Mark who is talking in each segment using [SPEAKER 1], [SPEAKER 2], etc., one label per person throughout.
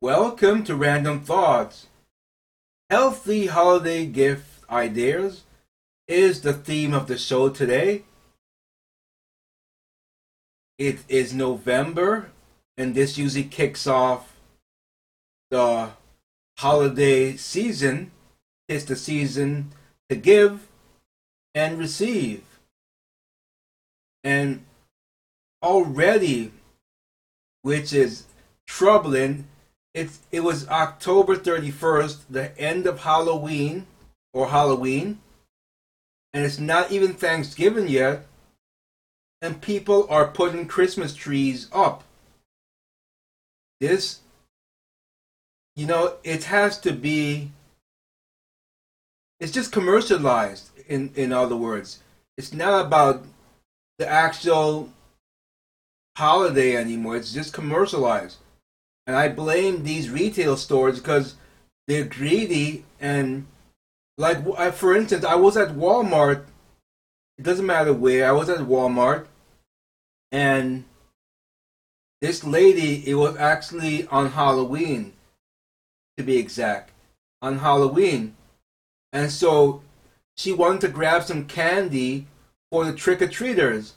[SPEAKER 1] Welcome to Random Thoughts. Healthy holiday gift ideas is the theme of the show today. It is November, and this usually kicks off the holiday season. It's the season to give and receive. And already, which is troubling, it's it was October 31st, the end of Halloween or Halloween, and it's not even Thanksgiving yet, and people are putting Christmas trees up. This you know, it has to be it's just commercialized in in other words. It's not about the actual holiday anymore. It's just commercialized and I blame these retail stores because they're greedy and like for instance, I was at Walmart. It doesn't matter where. I was at Walmart, and this lady. It was actually on Halloween, to be exact, on Halloween, and so she wanted to grab some candy for the trick or treaters,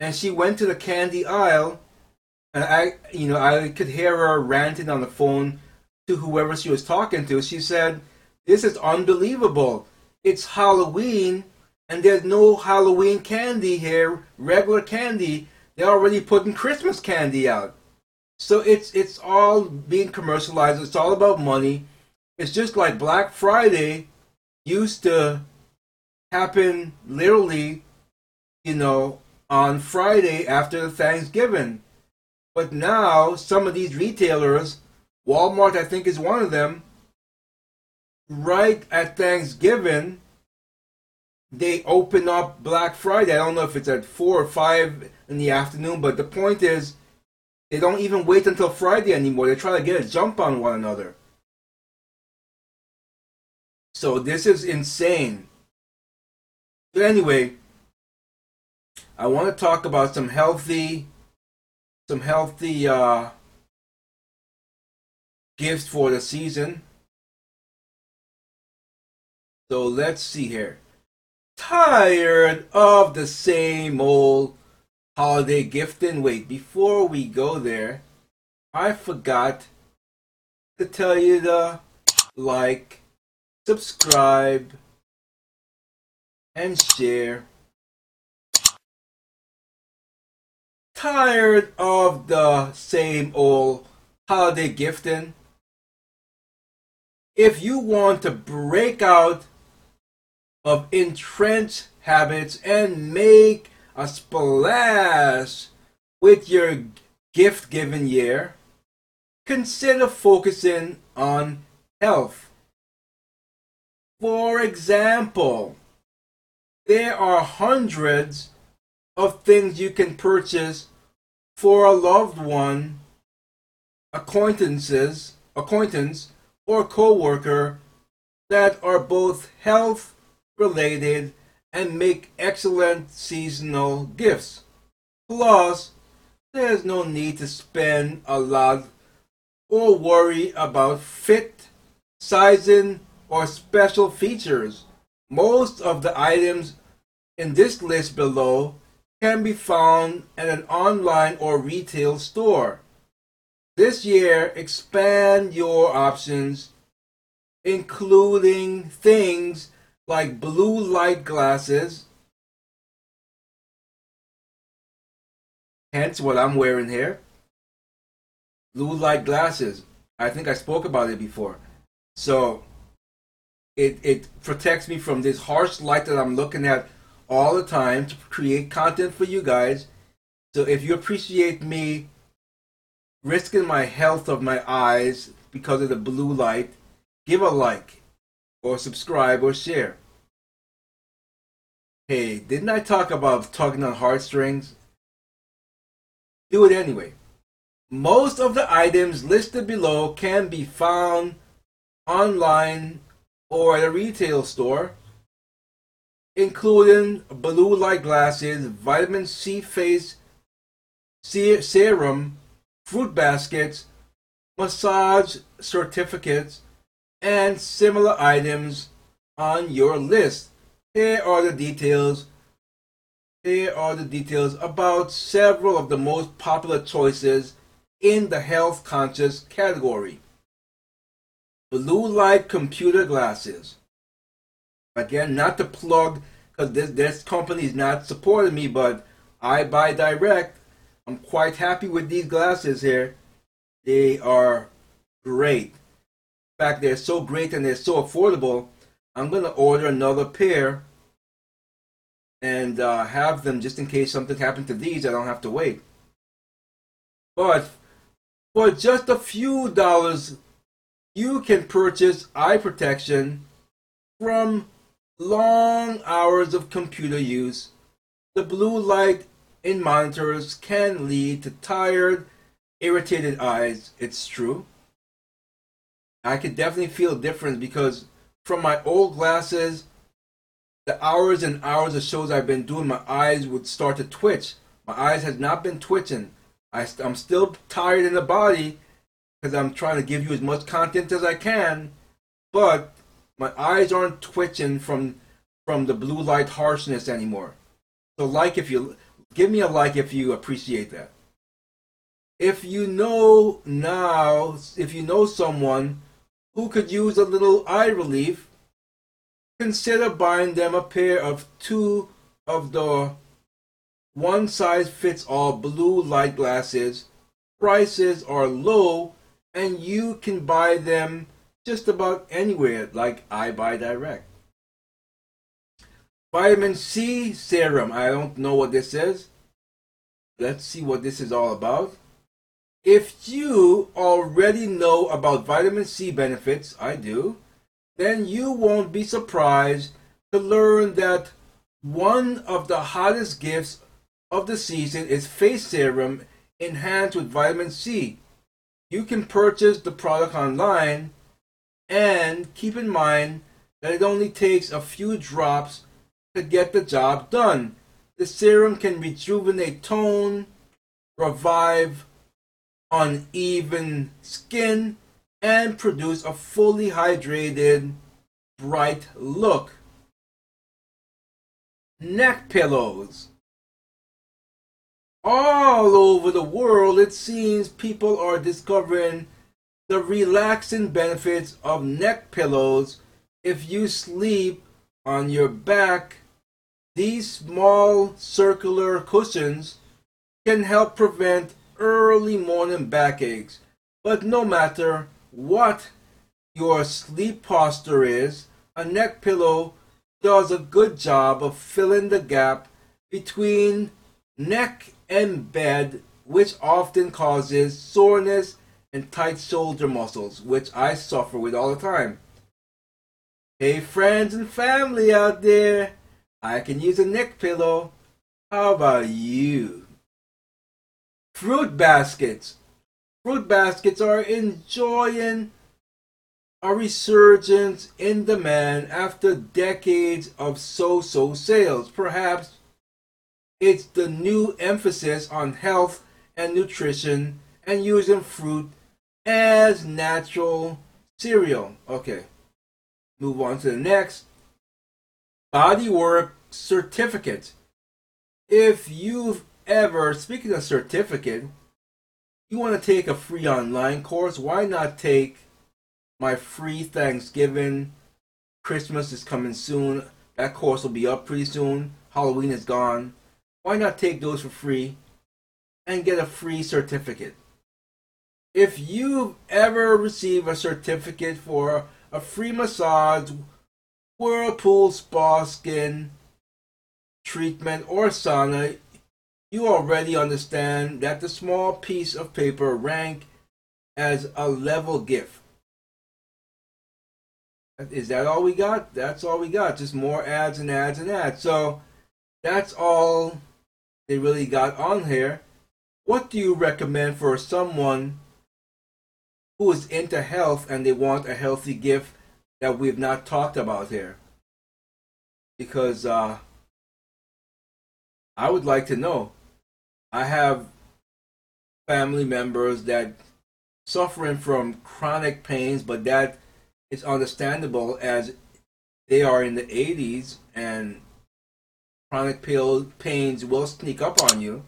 [SPEAKER 1] and she went to the candy aisle and I, you know, I could hear her ranting on the phone to whoever she was talking to. She said, "This is unbelievable. It's Halloween, and there's no Halloween candy here. Regular candy. They're already putting Christmas candy out. So it's it's all being commercialized. It's all about money. It's just like Black Friday used to happen literally, you know, on Friday after Thanksgiving but now some of these retailers, Walmart I think is one of them, right at Thanksgiving, they open up Black Friday. I don't know if it's at four or five in the afternoon, but the point is they don't even wait until Friday anymore. They try to get a jump on one another. So this is insane. But anyway, I want to talk about some healthy some healthy uh, gifts for the season. So let's see here. Tired of the same old holiday gifting? Wait, before we go there, I forgot to tell you to like, subscribe, and share tired of the same old holiday gifting? If you want to break out of entrenched habits and make a splash with your gift giving year, consider focusing on health. For example, there are hundreds of things you can purchase for a loved one, acquaintances, acquaintance, or coworker that are both health related and make excellent seasonal gifts. Plus, there's no need to spend a lot or worry about fit, sizing, or special features. Most of the items in this list below can be found at an online or retail store. This year, expand your options, including things like blue light glasses, hence what I'm wearing here. Blue light glasses. I think I spoke about it before. So it, it protects me from this harsh light that I'm looking at all the time to create content for you guys. So if you appreciate me risking my health of my eyes because of the blue light, give a like or subscribe or share. Hey, didn't I talk about tugging on heartstrings? do it anyway. Most of the items listed below can be found online or at a retail store, including blue light glasses, vitamin C face serum, fruit baskets, massage certificates, and similar items on your list. Here are the details. Here are the details about several of the most popular choices in the health conscious category. Blue light computer glasses. Again, not to plug because this, this company is not supporting me, but I buy direct. I'm quite happy with these glasses here. They are great. Fact, they're so great and they're so affordable. I'm going to order another pair and uh, have them just in case something happened to these. I don't have to wait. But for just a few dollars, you can purchase eye protection from long hours of computer use. The blue light in monitors can lead to tired, irritated eyes. It's true. I could definitely feel a difference because from my old glasses, the hours and hours of shows I've been doing, my eyes would start to twitch. My eyes has not been twitching. I, I'm still tired in the body because I'm trying to give you as much content as I can, but my eyes aren't twitching from from the blue light harshness anymore. So like if you give me a like if you appreciate that. If you know now, if you know someone who could use a little eye relief, consider buying them a pair of two of the one size fits all blue light glasses. Prices are low and you can buy them just about anywhere like I buy direct. Vitamin C serum. I don't know what this is. Let's see what this is all about. If you already know about vitamin C benefits, I do, then you won't be surprised to learn that one of the hottest gifts of the season is face serum enhanced with vitamin C. You can purchase the product online and keep in mind that it only takes a few drops to get the job done. The serum can rejuvenate tone, revive uneven skin, and produce a fully hydrated, bright look. Neck pillows. All over the world, it seems people are discovering the relaxing benefits of neck pillows if you sleep on your back. These small circular cushions can help prevent early morning backaches. But no matter what your sleep posture is, a neck pillow does a good job of filling the gap between neck and bed, which often causes soreness and tight shoulder muscles, which I suffer with all the time. Hey, friends and family out there, I can use a neck pillow. How about you? Fruit baskets. Fruit baskets are enjoying a resurgence in demand after decades of so so sales. Perhaps it's the new emphasis on health and nutrition and using fruit as natural cereal. Okay, move on to the next. Bodywork certificate. If you've ever, speaking of certificate, you want to take a free online course, why not take my free Thanksgiving? Christmas is coming soon. That course will be up pretty soon. Halloween is gone. Why not take those for free and get a free certificate? If you've ever received a certificate for a free massage, whirlpool spa skin treatment, or sauna, you already understand that the small piece of paper rank as a level gift. Is that all we got? That's all we got. Just more ads and ads and ads. So that's all they really got on here. what do you recommend for someone who is into health and they want a healthy gift that we've not talked about here? Because uh, I would like to know. I have family members that suffering from chronic pains, but that is understandable as they are in the 80s and chronic pains will sneak up on you.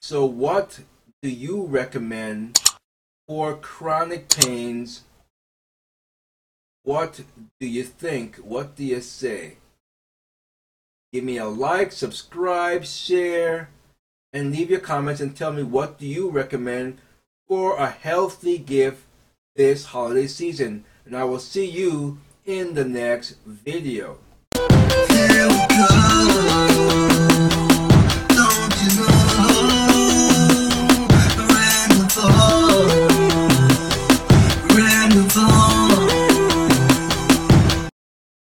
[SPEAKER 1] So, what do you recommend for chronic pains? What do you think? What do you say? Give me a like, subscribe, share, and leave your comments and tell me what do you recommend for a healthy gift this holiday season. And I will see you in the next video.